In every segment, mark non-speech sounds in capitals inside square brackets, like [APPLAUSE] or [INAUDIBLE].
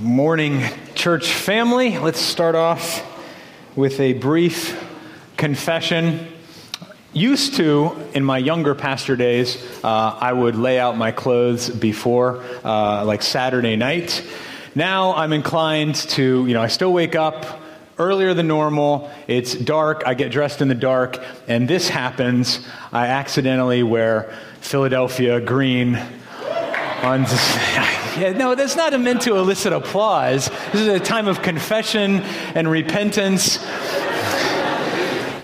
Morning, church family. Let's start off with a brief confession. Used to, in my younger pastor days, uh, I would lay out my clothes before, uh, like Saturday night. Now I'm inclined to, you know, I still wake up earlier than normal. It's dark. I get dressed in the dark. And this happens. I accidentally wear Philadelphia green on. [LAUGHS] Yeah, no, that's not meant to elicit applause. This is a time of confession and repentance.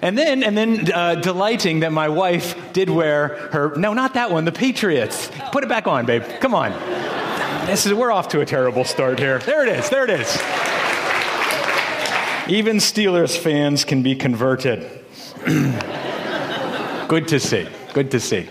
And then, and then uh, delighting that my wife did wear her, no, not that one, the Patriots. Put it back on, babe. Come on. This is, we're off to a terrible start here. There it is, there it is. Even Steelers fans can be converted. [CLEARS THROAT] Good to see. Good to see.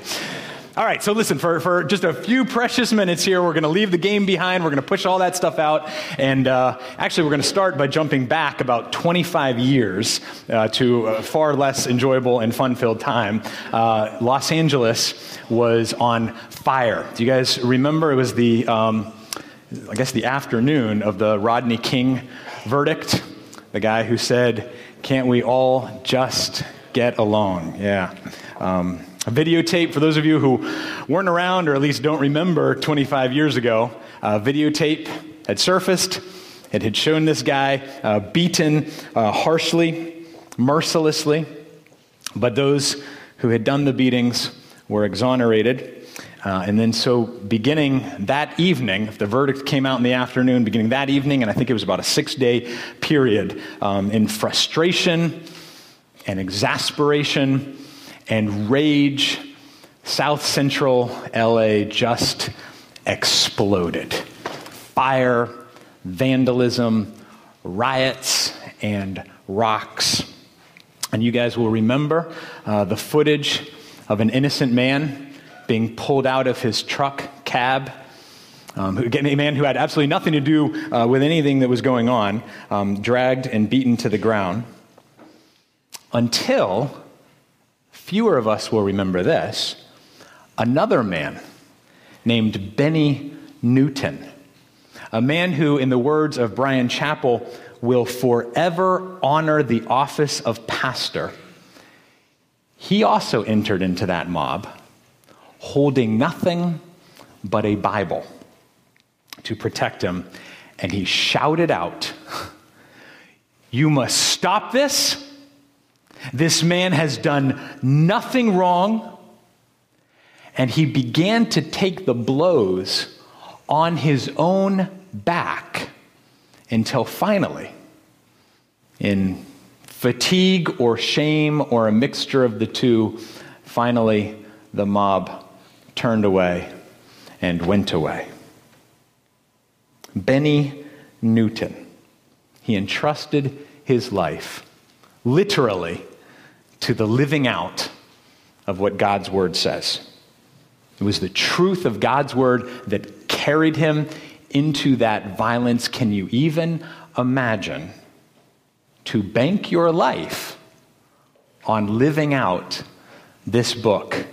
All right, so listen, for, for just a few precious minutes here, we're going to leave the game behind. We're going to push all that stuff out. And uh, actually, we're going to start by jumping back about 25 years uh, to a far less enjoyable and fun filled time. Uh, Los Angeles was on fire. Do you guys remember? It was the, um, I guess, the afternoon of the Rodney King verdict. The guy who said, Can't we all just get along? Yeah. Um, videotape, for those of you who weren't around or at least don't remember 25 years ago, a videotape had surfaced. It had shown this guy uh, beaten uh, harshly, mercilessly, but those who had done the beatings were exonerated. Uh, and then, so beginning that evening, if the verdict came out in the afternoon, beginning that evening, and I think it was about a six day period, um, in frustration and exasperation and rage, South Central LA just exploded. Fire, vandalism, riots, and rocks. And you guys will remember uh, the footage of an innocent man being pulled out of his truck cab. Um, a man who had absolutely nothing to do uh, with anything that was going on, um, dragged and beaten to the ground until fewer of us will remember this, another man named Bennie Newton, a man who, in the words of Bryan Chapell, will forever honor the office of pastor. He also entered into that mob holding nothing but a Bible to protect him, and he shouted out, You must stop this this man has done nothing wrong, and he began to take the blows on his own back until finally, in fatigue or shame or a mixture of the two, finally the mob turned away and went away. Bennie Newton, he entrusted his life literally to the living out of what God's word says. It was the truth of God's word that carried him into that violence. Can you even imagine to bank your life on living out this book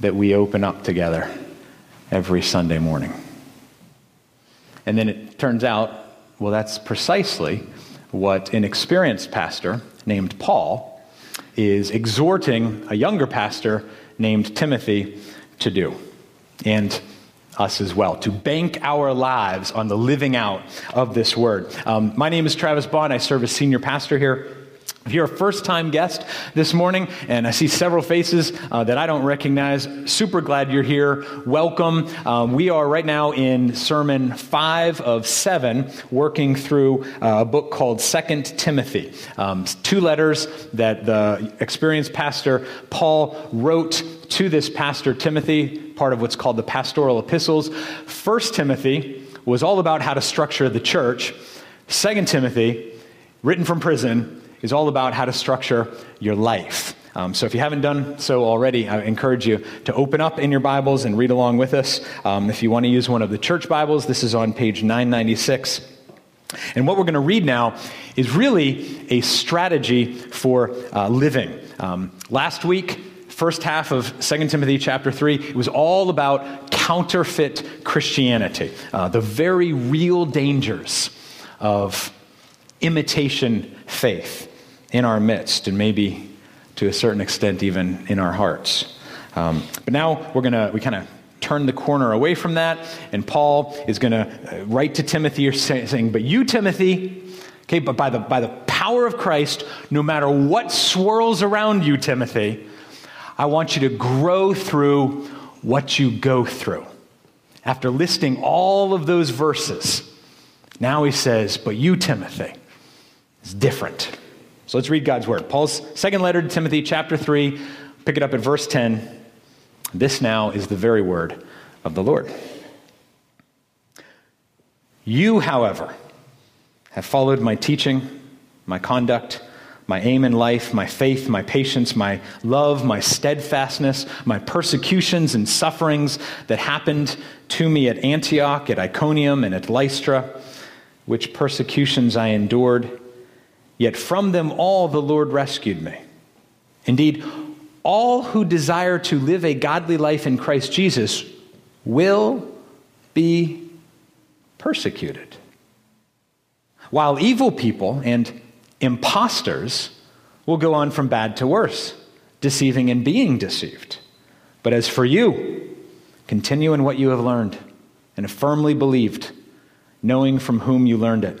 that we open up together every Sunday morning? And then it turns out, well, that's precisely what an experienced pastor named Paul is exhorting a younger pastor named Timothy to do, and us as well, to bank our lives on the living out of this word. Um, my name is Travis Bond. I serve as senior pastor here if you're a first time guest this morning, and I see several faces uh, that I don't recognize, super glad you're here. Welcome. Um, we are right now in sermon five of seven, working through uh, a book called Second Timothy. Um, two letters that the experienced pastor Paul wrote to this pastor Timothy, part of what's called the pastoral epistles. First Timothy was all about how to structure the church. Second Timothy, written from prison, is all about how to structure your life. Um, so if you haven't done so already, I encourage you to open up in your Bibles and read along with us. Um, if you want to use one of the church Bibles, this is on page 996. And what we're going to read now is really a strategy for uh, living. Um, last week, first half of 2 Timothy chapter 3, it was all about counterfeit Christianity, uh, the very real dangers of imitation faith in our midst, and maybe to a certain extent, even in our hearts. Um, but now we're going to, we kind of turn the corner away from that, and Paul is going to uh, write to Timothy saying, But you, Timothy, okay, but by the, by the power of Christ, no matter what swirls around you, Timothy, I want you to grow through what you go through. After listing all of those verses, now he says, But you, Timothy, is different. So let's read God's word. Paul's second letter to Timothy, chapter 3, pick it up at verse 10. This now is the very word of the Lord. You, however, have followed my teaching, my conduct, my aim in life, my faith, my patience, my love, my steadfastness, my persecutions and sufferings that happened to me at Antioch, at Iconium, and at Lystra, which persecutions I endured. Yet from them all the Lord rescued me. Indeed, all who desire to live a godly life in Christ Jesus will be persecuted. While evil people and impostors will go on from bad to worse, deceiving and being deceived. But as for you, continue in what you have learned and firmly believed, knowing from whom you learned it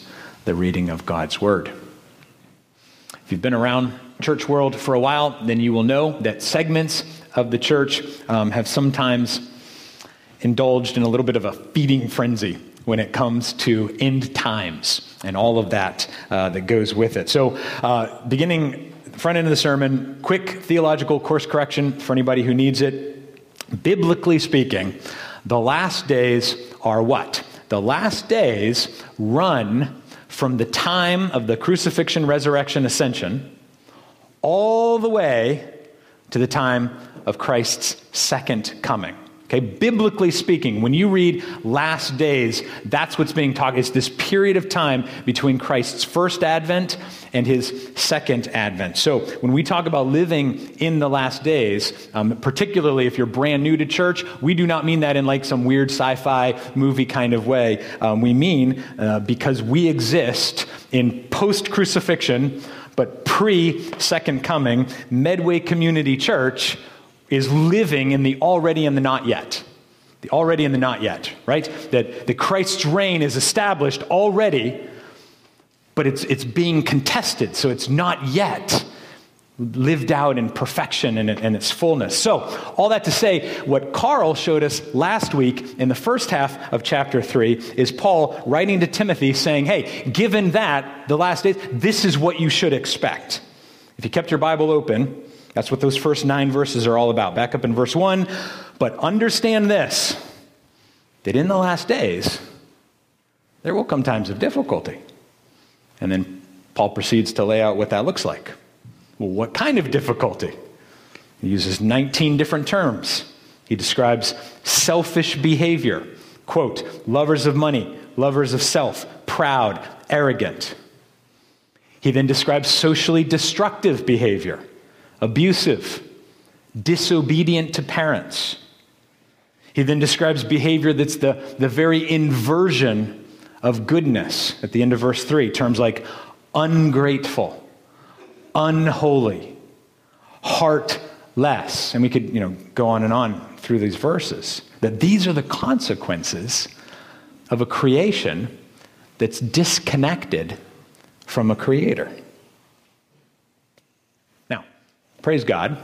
the reading of God's Word. If you've been around church world for a while, then you will know that segments of the church um, have sometimes indulged in a little bit of a feeding frenzy when it comes to end times and all of that uh, that goes with it. So, uh, beginning front end of the sermon, quick theological course correction for anybody who needs it. Biblically speaking, the last days are what? The last days run from the time of the crucifixion, resurrection, ascension, all the way to the time of Christ's second coming. Okay, biblically speaking, when you read last days, that's what's being talked. It's this period of time between Christ's first advent and his second advent. So when we talk about living in the last days, um, particularly if you're brand new to church, we do not mean that in like some weird sci-fi movie kind of way. Um, we mean uh, because we exist in post-crucifixion, but pre-second coming, Medway Community Church is living in the already and the not yet. The already and the not yet, right? That, that Christ's reign is established already, but it's, it's being contested, so it's not yet lived out in perfection and in its fullness. So, all that to say, what Carl showed us last week in the first half of chapter 3 is Paul writing to Timothy saying, Hey, given that, the last days, this is what you should expect. If you kept your Bible open, that's what those first nine verses are all about. Back up in verse 1. But understand this that in the last days, there will come times of difficulty. And then Paul proceeds to lay out what that looks like. Well, what kind of difficulty? He uses 19 different terms. He describes selfish behavior, quote, lovers of money, lovers of self, proud, arrogant. He then describes socially destructive behavior abusive, disobedient to parents. He then describes behavior that's the, the very inversion of goodness at the end of verse 3. Terms like ungrateful, unholy, heartless. And we could, you know, go on and on through these verses. That these are the consequences of a creation that's disconnected from a creator. Praise God.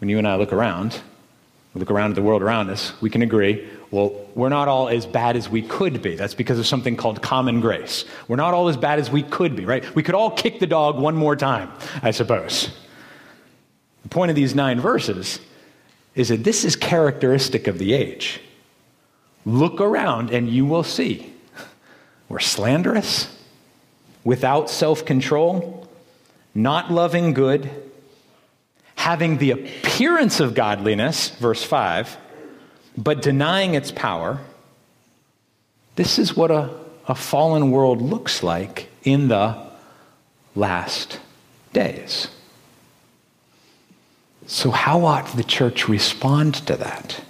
When you and I look around, we look around at the world around us, we can agree, well, we're not all as bad as we could be. That's because of something called common grace. We're not all as bad as we could be, right? We could all kick the dog one more time, I suppose. The point of these nine verses is that this is characteristic of the age. Look around and you will see. We're slanderous, without self control, not loving good, having the appearance of godliness, verse 5, but denying its power. This is what a, a fallen world looks like in the last days. So, how ought the church respond to that?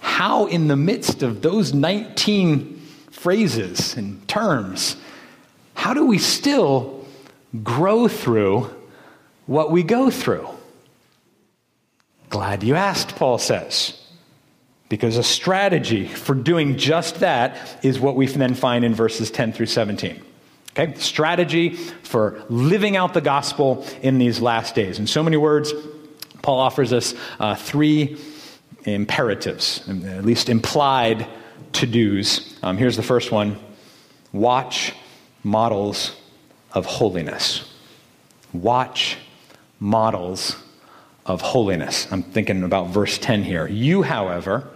How, in the midst of those 19 phrases and terms, how do we still grow through what we go through? Glad you asked, Paul says. Because a strategy for doing just that is what we then find in verses 10 through 17. Okay? Strategy for living out the gospel in these last days. In so many words, Paul offers us uh, three imperatives, at least implied to dos. Um, here's the first one watch models of holiness. Watch models of holiness. I'm thinking about verse 10 here. You, however,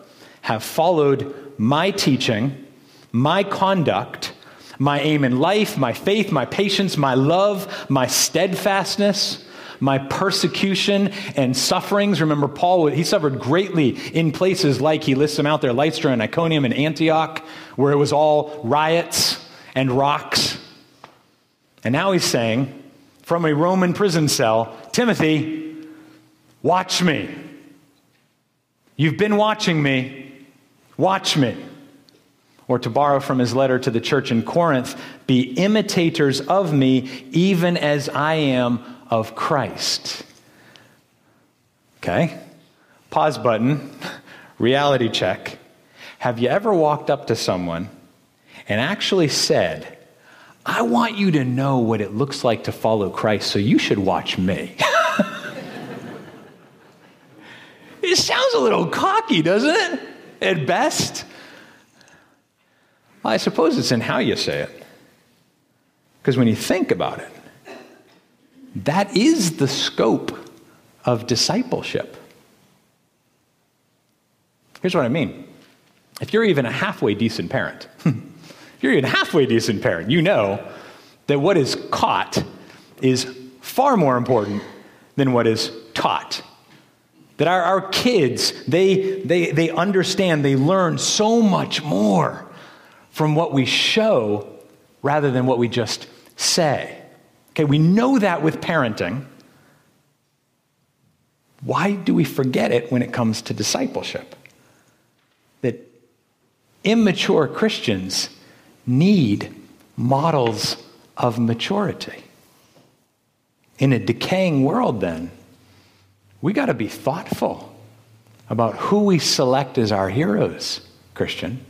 have followed my teaching, my conduct, my aim in life, my faith, my patience, my love, my steadfastness, my persecution and sufferings. Remember, Paul, he suffered greatly in places like he lists them out there Lystra and Iconium and Antioch, where it was all riots and rocks. And now he's saying, from a Roman prison cell, Timothy, watch me. You've been watching me. Watch me. Or to borrow from his letter to the church in Corinth, be imitators of me, even as I am of Christ. Okay? Pause button, [LAUGHS] reality check. Have you ever walked up to someone and actually said, I want you to know what it looks like to follow Christ, so you should watch me? [LAUGHS] it sounds a little cocky, doesn't it? At best. Well, I suppose it's in how you say it. Because when you think about it, that is the scope of discipleship. Here's what I mean. If you're even a halfway decent parent, [LAUGHS] if you're even a halfway decent parent, you know that what is caught is far more important than what is taught. That our, our kids, they, they, they understand, they learn so much more from what we show rather than what we just say. Okay, we know that with parenting. Why do we forget it when it comes to discipleship? That immature Christians need models of maturity. In a decaying world, then, we got to be thoughtful about who we select as our heroes, Christian.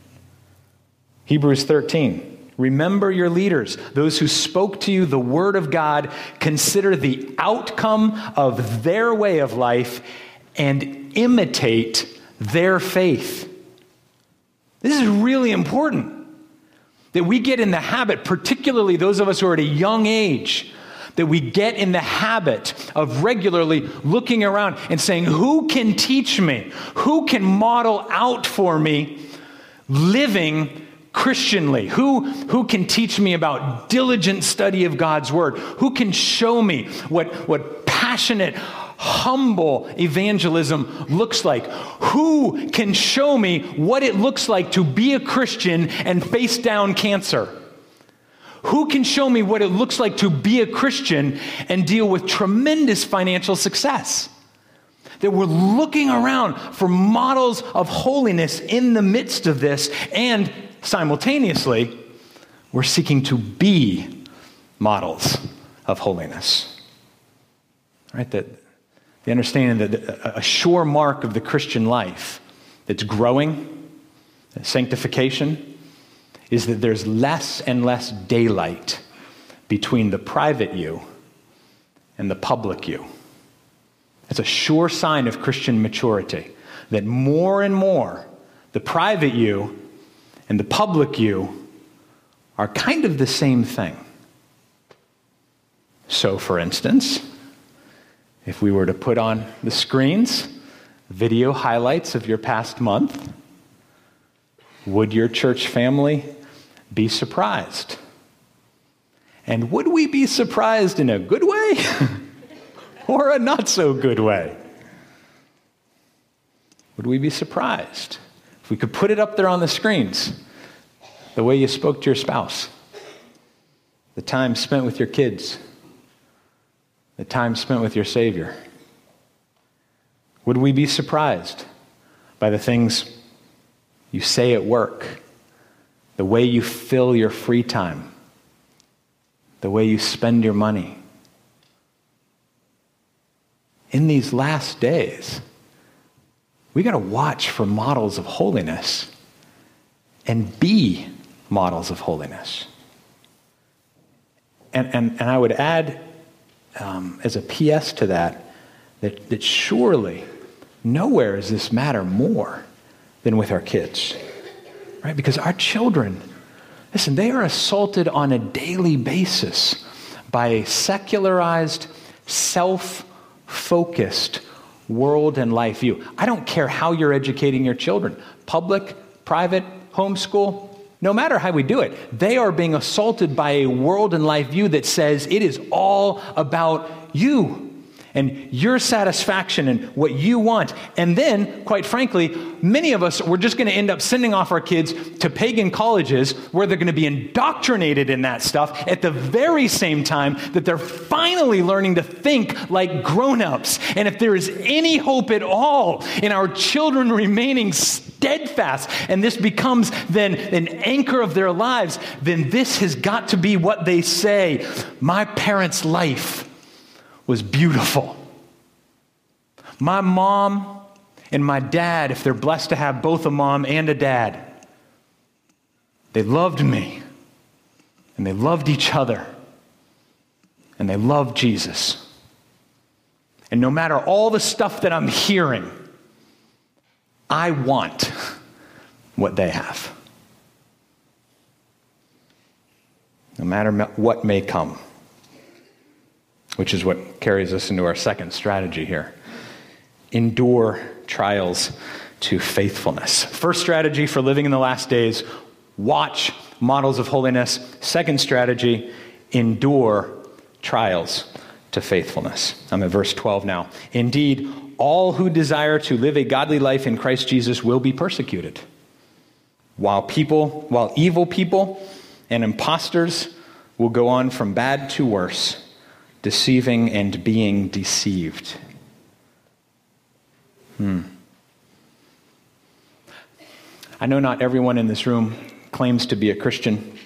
Hebrews 13. Remember your leaders, those who spoke to you the word of God. Consider the outcome of their way of life and imitate their faith. This is really important that we get in the habit, particularly those of us who are at a young age, that we get in the habit of regularly looking around and saying, Who can teach me? Who can model out for me living Christianly? Who, who can teach me about diligent study of God's Word? Who can show me what, what passionate, humble evangelism looks like? Who can show me what it looks like to be a Christian and face down cancer? Who can show me what it looks like to be a Christian and deal with tremendous financial success? That we're looking around for models of holiness in the midst of this and simultaneously, we're seeking to be models of holiness. Right? That the understanding that a sure mark of the Christian life that's growing, sanctification, is that there's less and less daylight between the private you and the public you. It's a sure sign of Christian maturity that more and more the private you and the public you are kind of the same thing. So, for instance, if we were to put on the screens video highlights of your past month, would your church family be surprised? And would we be surprised in a good way [LAUGHS] or a not so good way? Would we be surprised if we could put it up there on the screens? The way you spoke to your spouse, the time spent with your kids, the time spent with your Savior. Would we be surprised by the things you say at work, the way you fill your free time, the way you spend your money? In these last days, we got to watch for models of holiness and be models of holiness. And, and, and I would add, um, as a PS to that, that, that surely nowhere does this matter more than with our kids. Right? Because our children, listen, they are assaulted on a daily basis by a secularized, self focused world and life view. I don't care how you're educating your children public, private, homeschool, no matter how we do it, they are being assaulted by a world and life view that says it is all about you and your satisfaction and what you want. And then, quite frankly, many of us, we're just going to end up sending off our kids to pagan colleges where they're going to be indoctrinated in that stuff at the very same time that they're finally learning to think like grown ups. And if there is any hope at all in our children remaining steadfast and this becomes then an anchor of their lives, then this has got to be what they say. My parents' life was beautiful. My mom and my dad, if they're blessed to have both a mom and a dad, they loved me and they loved each other and they loved Jesus. And no matter all the stuff that I'm hearing, I want what they have. No matter what may come which is what carries us into our second strategy here. Endure trials to faithfulness. First strategy for living in the last days watch models of holiness. Second strategy endure trials to faithfulness. I'm at verse 12 now. Indeed, all who desire to live a godly life in Christ Jesus will be persecuted. While people, while evil people and impostors will go on from bad to worse deceiving and being deceived. Hmm. I know not everyone in this room claims to be a Christian.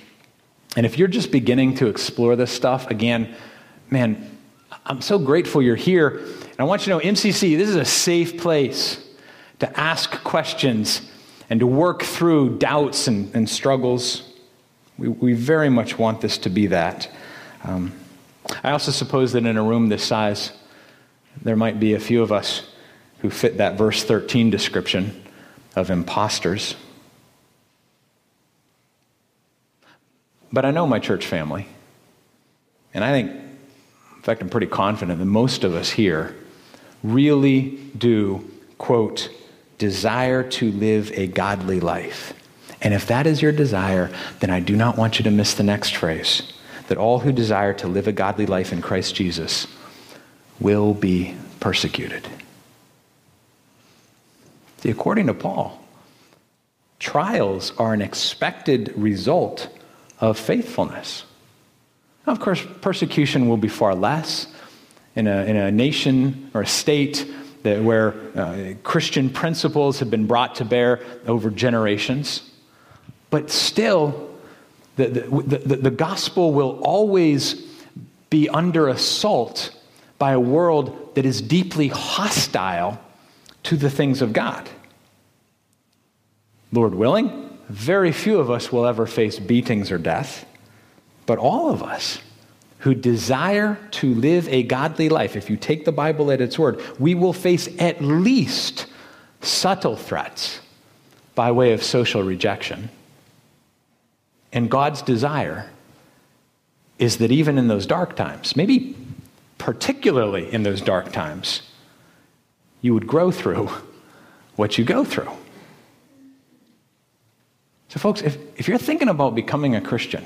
And if you're just beginning to explore this stuff, again, man, I'm so grateful you're here. And I want you to know, MCC, this is a safe place to ask questions and to work through doubts and, and struggles. We, we very much want this to be that. Um, I also suppose that in a room this size, there might be a few of us who fit that verse 13 description of imposters. But I know my church family. And I think, in fact, I'm pretty confident that most of us here really do, quote, desire to live a godly life. And if that is your desire, then I do not want you to miss the next phrase that all who desire to live a godly life in Christ Jesus will be persecuted. See, according to Paul, trials are an expected result of faithfulness. Now, of course, persecution will be far less in a, in a nation or a state that, where uh, Christian principles have been brought to bear over generations. But still, the, the, the, the gospel will always be under assault by a world that is deeply hostile to the things of God. Lord willing, very few of us will ever face beatings or death, but all of us who desire to live a godly life, if you take the Bible at its word, we will face at least subtle threats by way of social rejection and God's desire is that even in those dark times, maybe particularly in those dark times, you would grow through what you go through. So, folks, if, if you're thinking about becoming a Christian,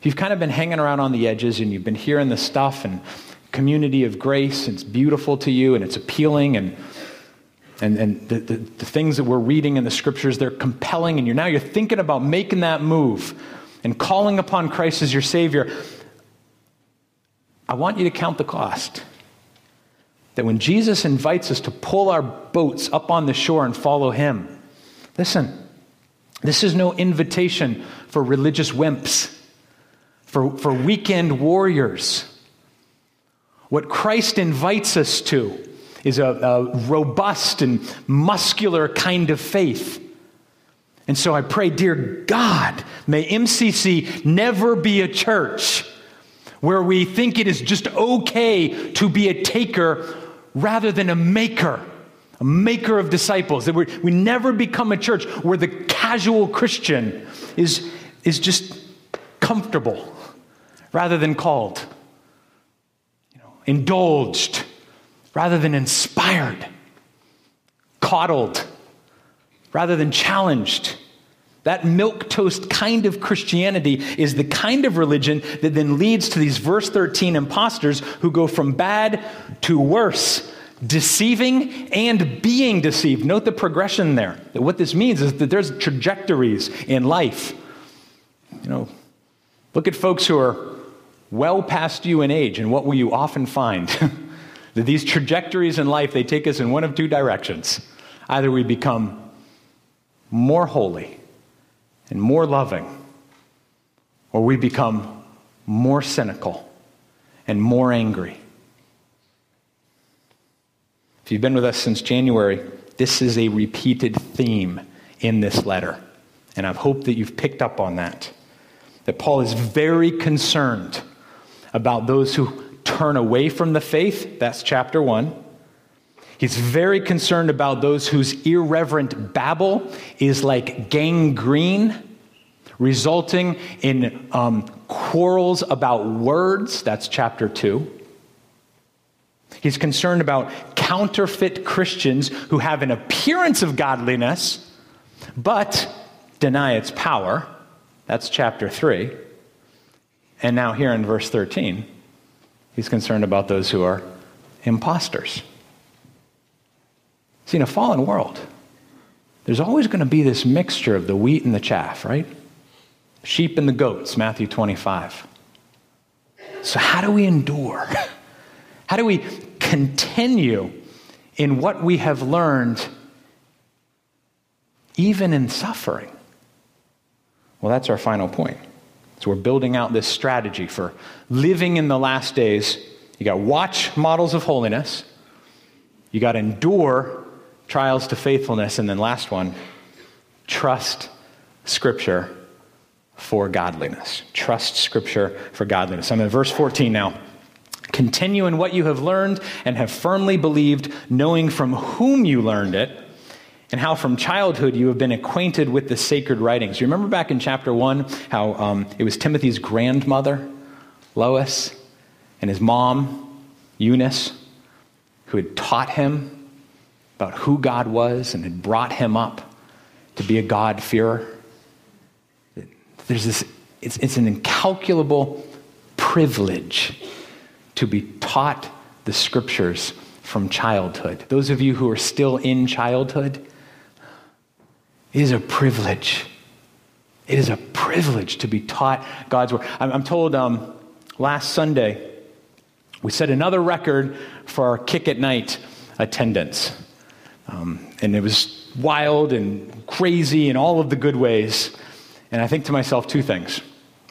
if you've kind of been hanging around on the edges and you've been hearing the stuff and community of grace, it's beautiful to you and it's appealing and and, and the, the, the, things that we're reading in the scriptures, they're compelling, and you're now you're thinking about making that move and calling upon Christ as your Savior. I want you to count the cost. That when Jesus invites us to pull our boats up on the shore and follow Him, listen, this is no invitation for religious wimps, for, for weekend warriors. What Christ invites us to is a, a robust and muscular kind of faith. And so I pray, dear God, may MCC never be a church where we think it is just okay to be a taker rather than a maker, a maker of disciples. That we never become a church where the casual Christian is, is just comfortable rather than called, you know, indulged rather than inspired, coddled rather than challenged. That milk toast kind of Christianity is the kind of religion that then leads to these verse 13 imposters who go from bad to worse, deceiving and being deceived. Note the progression there. That what this means is that there's trajectories in life. You know, look at folks who are well past you in age, and what will you often find? [LAUGHS] That these trajectories in life, they take us in one of two directions. Either we become more holy and more loving, or we become more cynical and more angry. If you've been with us since January, this is a repeated theme in this letter. And I hope that you've picked up on that. That Paul is very concerned about those who turn away from the faith. That's chapter one. He's very concerned about those whose irreverent babble is like gangrene, resulting in um, quarrels about words. That's chapter two. He's concerned about counterfeit Christians who have an appearance of godliness, but deny its power. That's chapter 3. And now, here in verse 13, He's concerned about those who are imposters. See, in a fallen world, there's always going to be this mixture of the wheat and the chaff, right? Sheep and the goats, Matthew 25. So, how do we endure? [LAUGHS] How do we continue in what we have learned, even in suffering? Well, that's our final point. So we're building out this strategy for living in the last days. You got to watch models of holiness. You got to endure trials to faithfulness. And then last one, trust Scripture for godliness. Trust Scripture for godliness. I'm in verse 14 now. Continue in what you have learned and have firmly believed, knowing from whom you learned it and how from childhood you have been acquainted with the sacred writings. You remember back in chapter 1 how um, it was Timothy's grandmother, Lois, and his mom, Eunice, who had taught him about who God was and had brought him up to be a God-fearer. There's this, it's, it's an incalculable privilege to be taught the scriptures from childhood. Those of you who are still in childhood, it is a privilege. It is a privilege to be taught God's word. I'm, I'm told um, last Sunday we set another record for our kick at night attendance. Um, and it was wild and crazy in all of the good ways. And I think to myself two things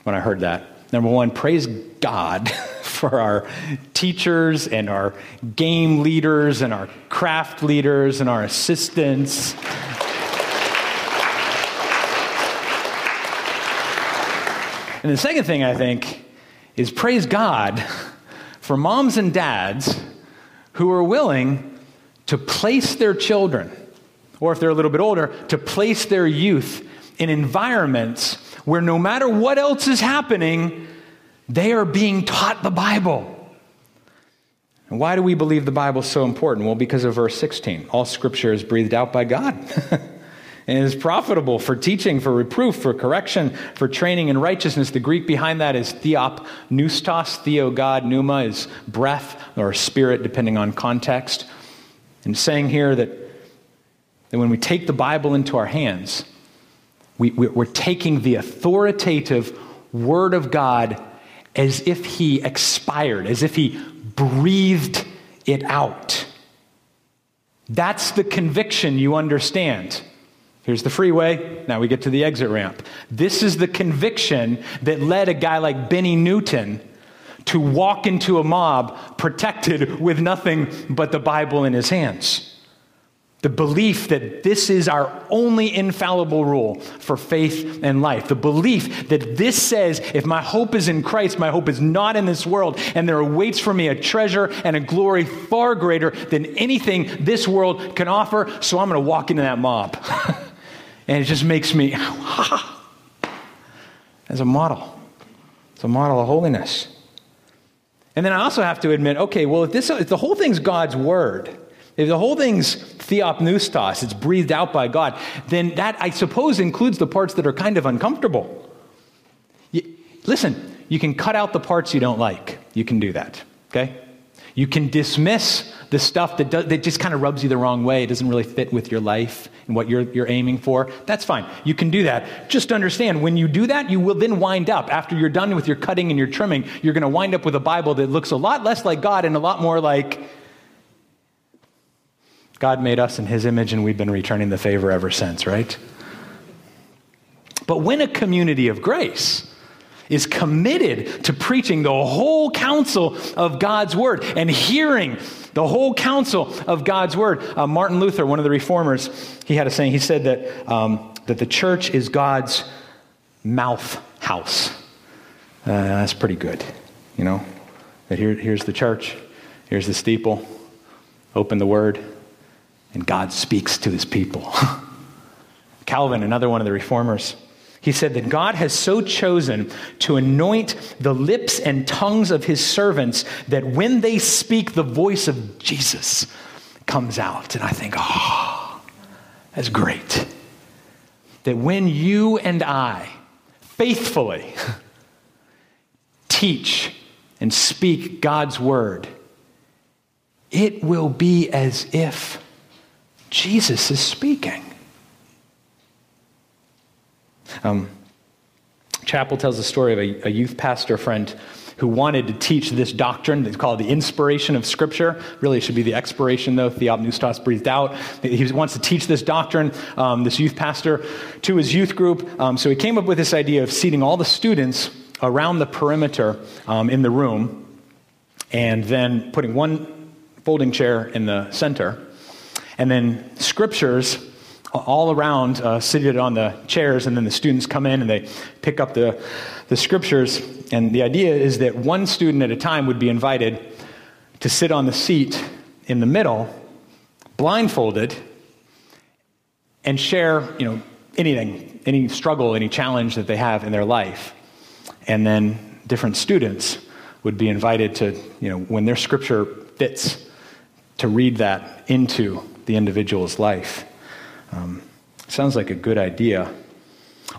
when I heard that. Number one, praise God [LAUGHS] for our teachers and our game leaders and our craft leaders and our assistants And the second thing I think is praise God for moms and dads who are willing to place their children, or if they're a little bit older, to place their youth in environments where no matter what else is happening, they are being taught the Bible. And why do we believe the Bible is so important? Well, because of verse 16. All scripture is breathed out by God. [LAUGHS] and is profitable for teaching, for reproof, for correction, for training in righteousness. The Greek behind that is theop neustos, theo God, pneuma is breath or spirit, depending on context. And saying here that, that when we take the Bible into our hands, we, we're taking the authoritative Word of God as if He expired, as if He breathed it out. That's the conviction you understand. Here's the freeway. Now we get to the exit ramp. This is the conviction that led a guy like Bennie Newton to walk into a mob protected with nothing but the Bible in his hands. The belief that this is our only infallible rule for faith and life. The belief that this says if my hope is in Christ, my hope is not in this world, and there awaits for me a treasure and a glory far greater than anything this world can offer, so I'm going to walk into that mob. [LAUGHS] And it just makes me, [LAUGHS] as a model. It's a model of holiness. And then I also have to admit, okay, well, if, this, if the whole thing's God's word, if the whole thing's theopneustos, it's breathed out by God, then that, I suppose, includes the parts that are kind of uncomfortable. You, listen, you can cut out the parts you don't like. You can do that, okay? You can dismiss the stuff that, that just kind of rubs you the wrong way, it doesn't really fit with your life and what you're, you're aiming for, that's fine. You can do that. Just understand, when you do that, you will then wind up, after you're done with your cutting and your trimming, you're going to wind up with a Bible that looks a lot less like God and a lot more like God made us in His image, and we've been returning the favor ever since, right? But when a community of grace, is committed to preaching the whole counsel of God's word and hearing the whole counsel of God's word. Uh, Martin Luther, one of the reformers, he had a saying. He said that, um, that the church is God's mouth house. Uh, that's pretty good, you know. That here, here's the church, here's the steeple, open the word, and God speaks to his people. [LAUGHS] Calvin, another one of the reformers, he said that God has so chosen to anoint the lips and tongues of his servants that when they speak, the voice of Jesus comes out. And I think, oh, that's great. That when you and I faithfully [LAUGHS] teach and speak God's word, it will be as if Jesus is speaking. Um, Chapell tells the story of a, a, youth pastor friend who wanted to teach this doctrine. They call it the inspiration of Scripture. Really, it should be the expiration, though. Theopneustos breathed out. He wants to teach this doctrine, um, this youth pastor, to his youth group. Um, so he came up with this idea of seating all the students around the perimeter um, in the room and then putting one folding chair in the center. And then scriptures all around, uh, seated on the chairs, and then the students come in and they pick up the, the scriptures. And the idea is that one student at a time would be invited to sit on the seat in the middle, blindfolded, and share, you know, anything, any struggle, any challenge that they have in their life. And then different students would be invited to, you know, when their scripture fits, to read that into the individual's life. Um, sounds like a good idea.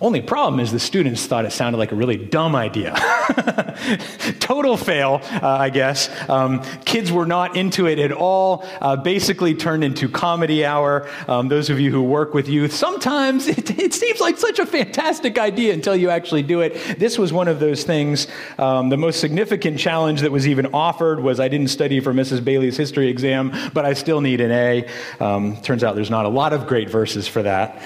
Only problem is the students thought it sounded like a really dumb idea. [LAUGHS] Total fail, uh, I guess. Um, kids were not into it at all. Uh, basically turned into comedy hour. Um, those of you who work with youth, sometimes [LAUGHS] it, it, seems like such a fantastic idea until you actually do it. This was one of those things. Um, the most significant challenge that was even offered was I didn't study for Mrs. Bailey's history exam, but I still need an A. Um, turns out there's not a lot of great verses for that.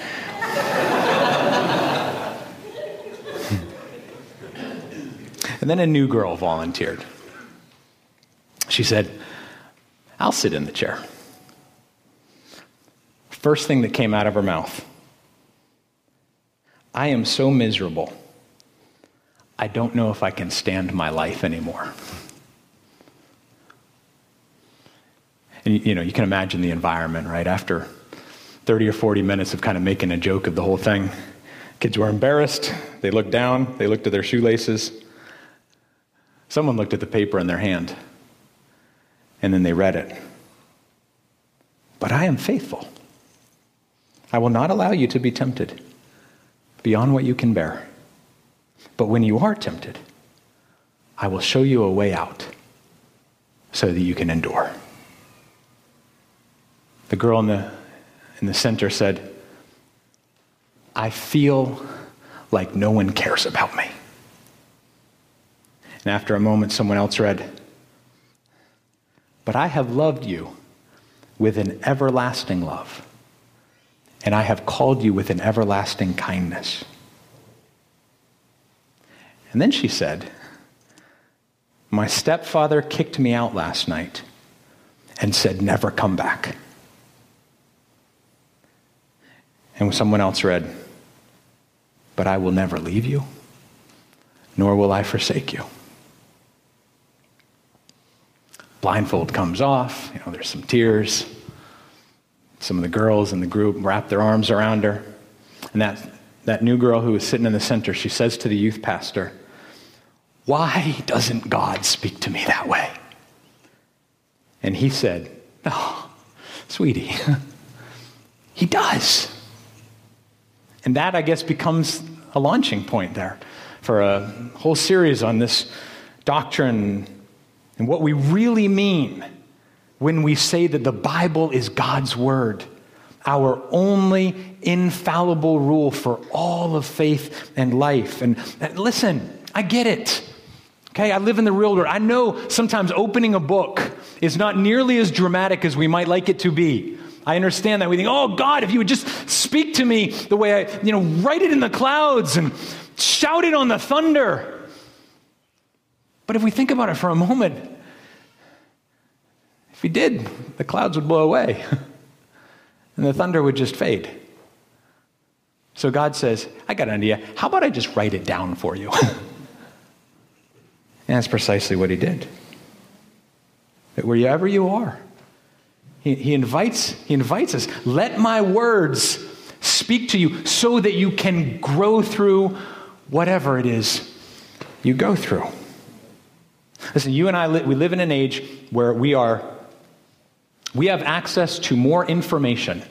And then a new girl volunteered. She said, I'll sit in the chair. First thing that came out of her mouth I am so miserable. I don't know if I can stand my life anymore. And you know, you can imagine the environment, right? After 30 or 40 minutes of kind of making a joke of the whole thing, kids were embarrassed. They looked down, they looked at their shoelaces. Someone looked at the paper in their hand And then they read it. But I am faithful. I will not allow you to be tempted beyond what you can bear. But when you are tempted, I will show you a way out so that you can endure. The girl in the, in the center said, I feel like no one cares about me. And after a moment, someone else read, But I have loved you with an everlasting love, and I have called you with an everlasting kindness. And then she said, My stepfather kicked me out last night and said, Never come back. And someone else read, But I will never leave you, nor will I forsake you. Blindfold comes off, you know, there's some tears. Some of the girls in the group wrap their arms around her. And that, that new girl who was sitting in the center, she says to the youth pastor, why doesn't God speak to me that way? And he said, Oh, sweetie, [LAUGHS] he does. And that, I guess, becomes a launching point there for a whole series on this doctrine and what we really mean when we say that the Bible is God's Word, our only infallible rule for all of faith and life. And, and listen, I get it. Okay, I live in the real world. I know sometimes opening a book is not nearly as dramatic as we might like it to be. I understand that. We think, oh, God, if you would just speak to me the way I, you know, write it in the clouds and shout it on the thunder. But if we think about it for a moment, if he did, the clouds would blow away [LAUGHS] and the thunder would just fade. So God says, I got an idea. How about I just write it down for you? [LAUGHS] And that's precisely what he did. That wherever you are, he, he, invites, he invites us, let my words speak to you so that you can grow through whatever it is you go through. Listen, you and I, li- we live in an age where we are, we have access to more information.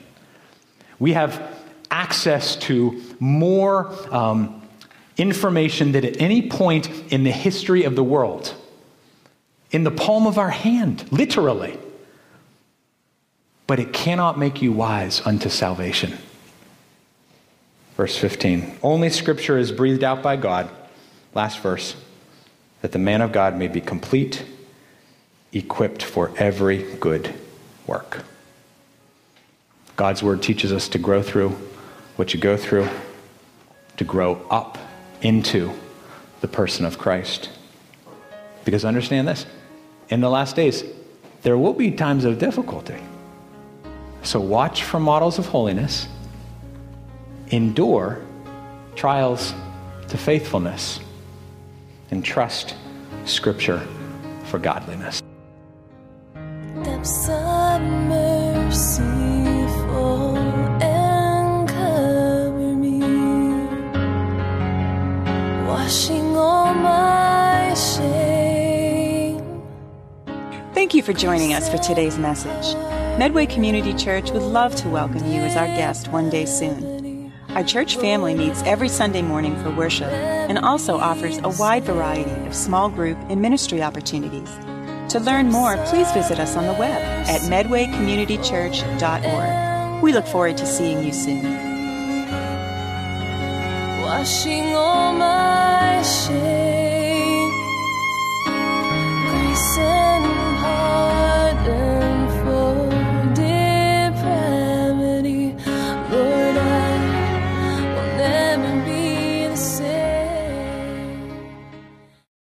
We have access to more um, information that at any point in the history of the world, in the palm of our hand, literally, but it cannot make you wise unto salvation. Verse 15 Only scripture is breathed out by God, last verse, that the man of God may be complete, equipped for every good work. God's word teaches us to grow through what you go through, to grow up into the person of Christ. Because understand this in the last days, there will be times of difficulty. So watch for models of holiness, endure trials to faithfulness, and trust Scripture for godliness. Depths of mercy. Thank you for joining us for today's message. Medway Community Church would love to welcome you as our guest one day soon. Our church family meets every Sunday morning for worship and also offers a wide variety of small group and ministry opportunities. To learn more, please visit us on the web at medwaycommunitychurch.org. We look forward to seeing you soon. Washing all my shame, grace